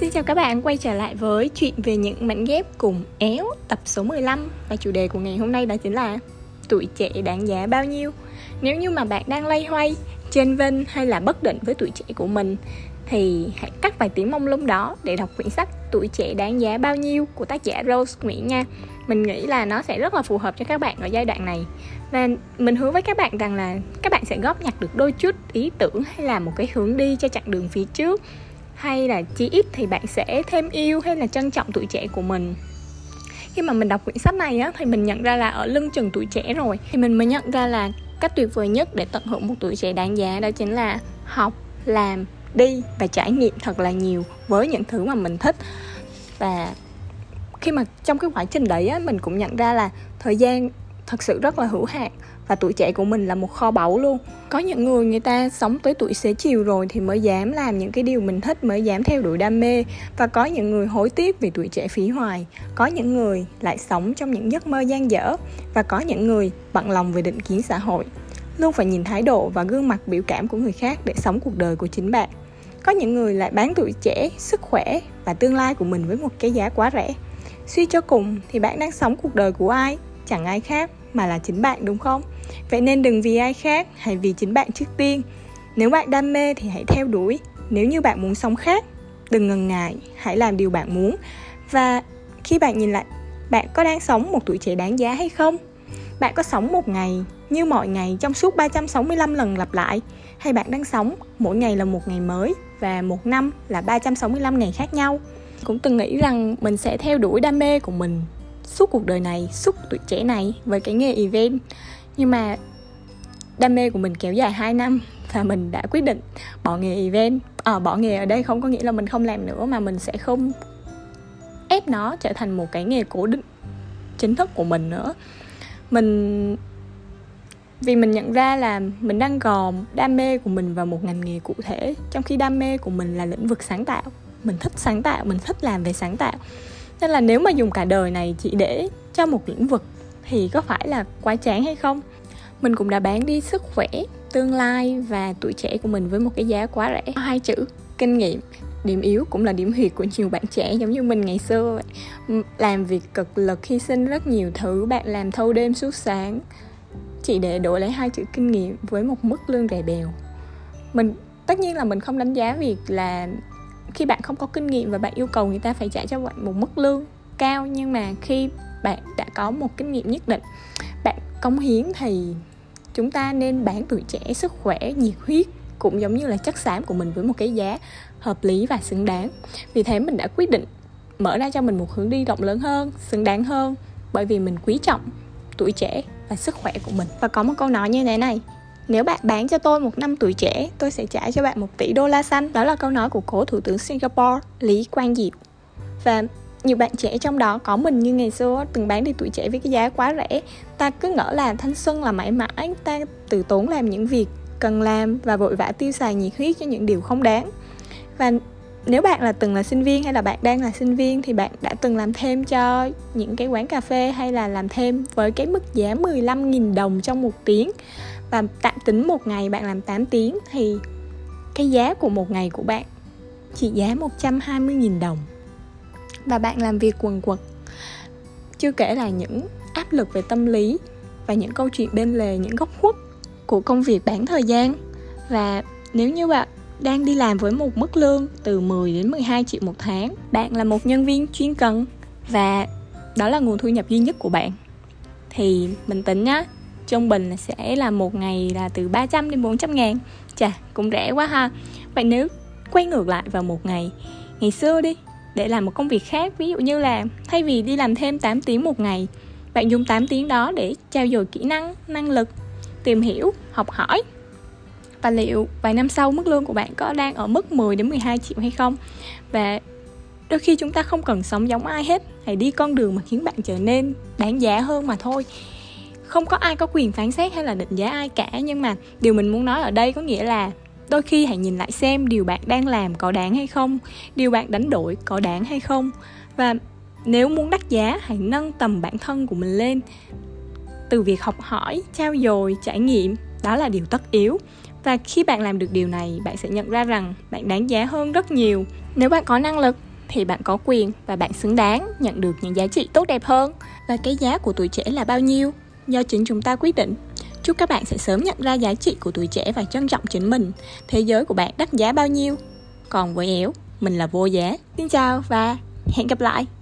Xin chào các bạn, quay trở lại với chuyện về những mảnh ghép cùng éo tập số 15 Và chủ đề của ngày hôm nay đó chính là tuổi trẻ đáng giá bao nhiêu. Nếu như mà bạn đang lay hoay, trên vinh hay là bất định với tuổi trẻ của mình Thì hãy cắt vài tiếng mông lung đó để đọc quyển sách Tuổi trẻ đáng giá bao nhiêu của tác giả Rose Nguyễn nha. Mình nghĩ là nó sẽ rất là phù hợp cho các bạn ở giai đoạn này. Và mình hứa với các bạn rằng là các bạn sẽ góp nhặt được đôi chút ý tưởng hay là một cái hướng đi cho chặng đường phía trước hay là chí ít thì bạn sẽ thêm yêu hay là trân trọng tuổi trẻ của mình. Khi mà mình đọc quyển sách này á, thì mình nhận ra là ở lưng chừng tuổi trẻ rồi. Thì mình mới nhận ra là cách tuyệt vời nhất để tận hưởng một tuổi trẻ đáng giá đó chính là học, làm, đi và trải nghiệm thật là nhiều với những thứ mà mình thích. Và khi mà trong cái quá trình đấy á, mình cũng nhận ra là thời gian thật sự rất là hữu hạn. Và tuổi trẻ của mình là một kho báu luôn. Có những người người ta sống tới tuổi xế chiều rồi thì mới dám làm những cái điều mình thích, mới dám theo đuổi đam mê. Và có những người hối tiếc vì tuổi trẻ phí hoài. Có những người lại sống trong những giấc mơ gian dở. Và có những người bận lòng về định kiến xã hội. Luôn phải nhìn thái độ và gương mặt biểu cảm của người khác để sống cuộc đời của chính bạn. Có những người lại bán tuổi trẻ, sức khỏe và tương lai của mình với một cái giá quá rẻ. Suy cho cùng thì bạn đang sống cuộc đời của ai? Chẳng ai khác mà là chính bạn, đúng không? Vậy nên đừng vì ai khác hãy vì chính bạn trước tiên. Nếu bạn đam mê thì hãy theo đuổi. Nếu như bạn muốn sống khác, đừng ngần ngại, hãy làm điều bạn muốn. Và khi bạn nhìn lại, bạn có đang sống một tuổi trẻ đáng giá hay không? Bạn có sống một ngày như mọi ngày trong suốt 365 lần lặp lại, hay bạn đang sống mỗi ngày là một ngày mới và một năm là 365 ngày khác nhau? Cũng từng nghĩ rằng mình sẽ theo đuổi đam mê của mình suốt cuộc đời này suốt tuổi trẻ này với cái nghề event. Nhưng mà đam mê của mình kéo dài 2 năm và mình đã quyết định bỏ nghề event. À, bỏ nghề ở đây không có nghĩa là mình không làm nữa mà mình sẽ không ép nó trở thành một cái nghề cố định chính thức của mình nữa. Mình vì mình nhận ra là mình đang gò đam mê của mình vào một ngành nghề cụ thể trong khi đam mê của mình là lĩnh vực sáng tạo. Mình thích sáng tạo mình thích làm về sáng tạo nên là nếu mà dùng cả đời này chỉ để cho một lĩnh vực thì có phải là quá chán hay không? Mình cũng đã bán đi sức khỏe, tương lai và tuổi trẻ của mình với một cái giá quá rẻ. Hai chữ kinh nghiệm, điểm yếu cũng là điểm huyệt của nhiều bạn trẻ giống như mình ngày xưa vậy. Làm việc cực lực, hy sinh rất nhiều thứ, bạn làm thâu đêm suốt sáng chỉ để đổi lấy hai chữ kinh nghiệm với một mức lương rẻ bèo. Mình, tất nhiên là mình không đánh giá việc là khi bạn không có kinh nghiệm và bạn yêu cầu người ta phải trả cho bạn một mức lương cao, nhưng mà khi bạn đã có một kinh nghiệm nhất định, bạn công hiến thì chúng ta nên bán tuổi trẻ, sức khỏe, nhiệt huyết cũng giống như là chất xám của mình với một cái giá hợp lý và xứng đáng. Vì thế mình đã quyết định mở ra cho mình một hướng đi rộng lớn hơn, xứng đáng hơn bởi vì mình quý trọng tuổi trẻ và sức khỏe của mình. Và có một câu nói như thế này nếu bạn bán cho tôi một năm tuổi trẻ, tôi sẽ trả cho bạn một tỷ đô la xanh. Đó là câu nói của cố thủ tướng singapore, lý quang diệu. Và nhiều bạn trẻ trong đó, có mình như ngày xưa, từng bán đi tuổi trẻ với cái giá quá rẻ. Ta cứ ngỡ là thanh xuân là mãi mãi, ta từ tốn làm những việc cần làm và vội vã tiêu xài nhiệt huyết cho những điều không đáng. Và nếu bạn là từng là sinh viên hay là bạn đang là sinh viên thì bạn đã từng làm thêm cho những cái quán cà phê hay là làm thêm với cái mức giá 15.000 đồng trong một tiếng. Và tạm tính một ngày bạn làm 8 tiếng thì cái giá của một ngày của bạn chỉ giá 120.000 đồng. Và bạn làm việc quần quật. Chưa kể là những áp lực về tâm lý và những câu chuyện bên lề, những góc khuất của công việc bán thời gian. Và nếu như bạn đang đi làm với một mức lương từ 10 đến 12 triệu một tháng. Bạn là một nhân viên chuyên cần và đó là nguồn thu nhập duy nhất của bạn. Thì mình tính nhá, trung bình sẽ là một ngày là từ 300 đến 400 ngàn. Chà, cũng rẻ quá ha. Vậy nếu quay ngược lại vào một ngày ngày xưa đi, để làm một công việc khác, ví dụ như là thay vì đi làm thêm 8 tiếng một ngày, bạn dùng 8 tiếng đó để trao dồi kỹ năng năng lực, tìm hiểu, học hỏi và liệu vài năm sau mức lương của bạn có đang ở mức 10 đến 12 triệu hay không? Và đôi khi chúng ta không cần sống giống ai hết, hãy đi con đường mà khiến bạn trở nên đáng giá hơn mà thôi. Không có ai có quyền phán xét hay là định giá ai cả, nhưng mà điều mình muốn nói ở đây có nghĩa là đôi khi hãy nhìn lại xem điều bạn đang làm có đáng hay không, điều bạn đánh đổi có đáng hay không. Và nếu muốn đắt giá, hãy nâng tầm bản thân của mình lên. Từ việc học hỏi trao dồi, trải nghiệm, đó là điều tất yếu và khi bạn làm được điều này, bạn sẽ nhận ra rằng bạn đáng giá hơn rất nhiều. Nếu bạn có năng lực, thì bạn có quyền và bạn xứng đáng nhận được những giá trị tốt đẹp hơn. Và cái giá của tuổi trẻ là bao nhiêu? Do chính chúng ta quyết định. Chúc các bạn sẽ sớm nhận ra giá trị của tuổi trẻ và trân trọng chính mình. Thế giới của bạn đắt giá bao nhiêu? Còn với éo, mình là vô giá. Xin chào và hẹn gặp lại!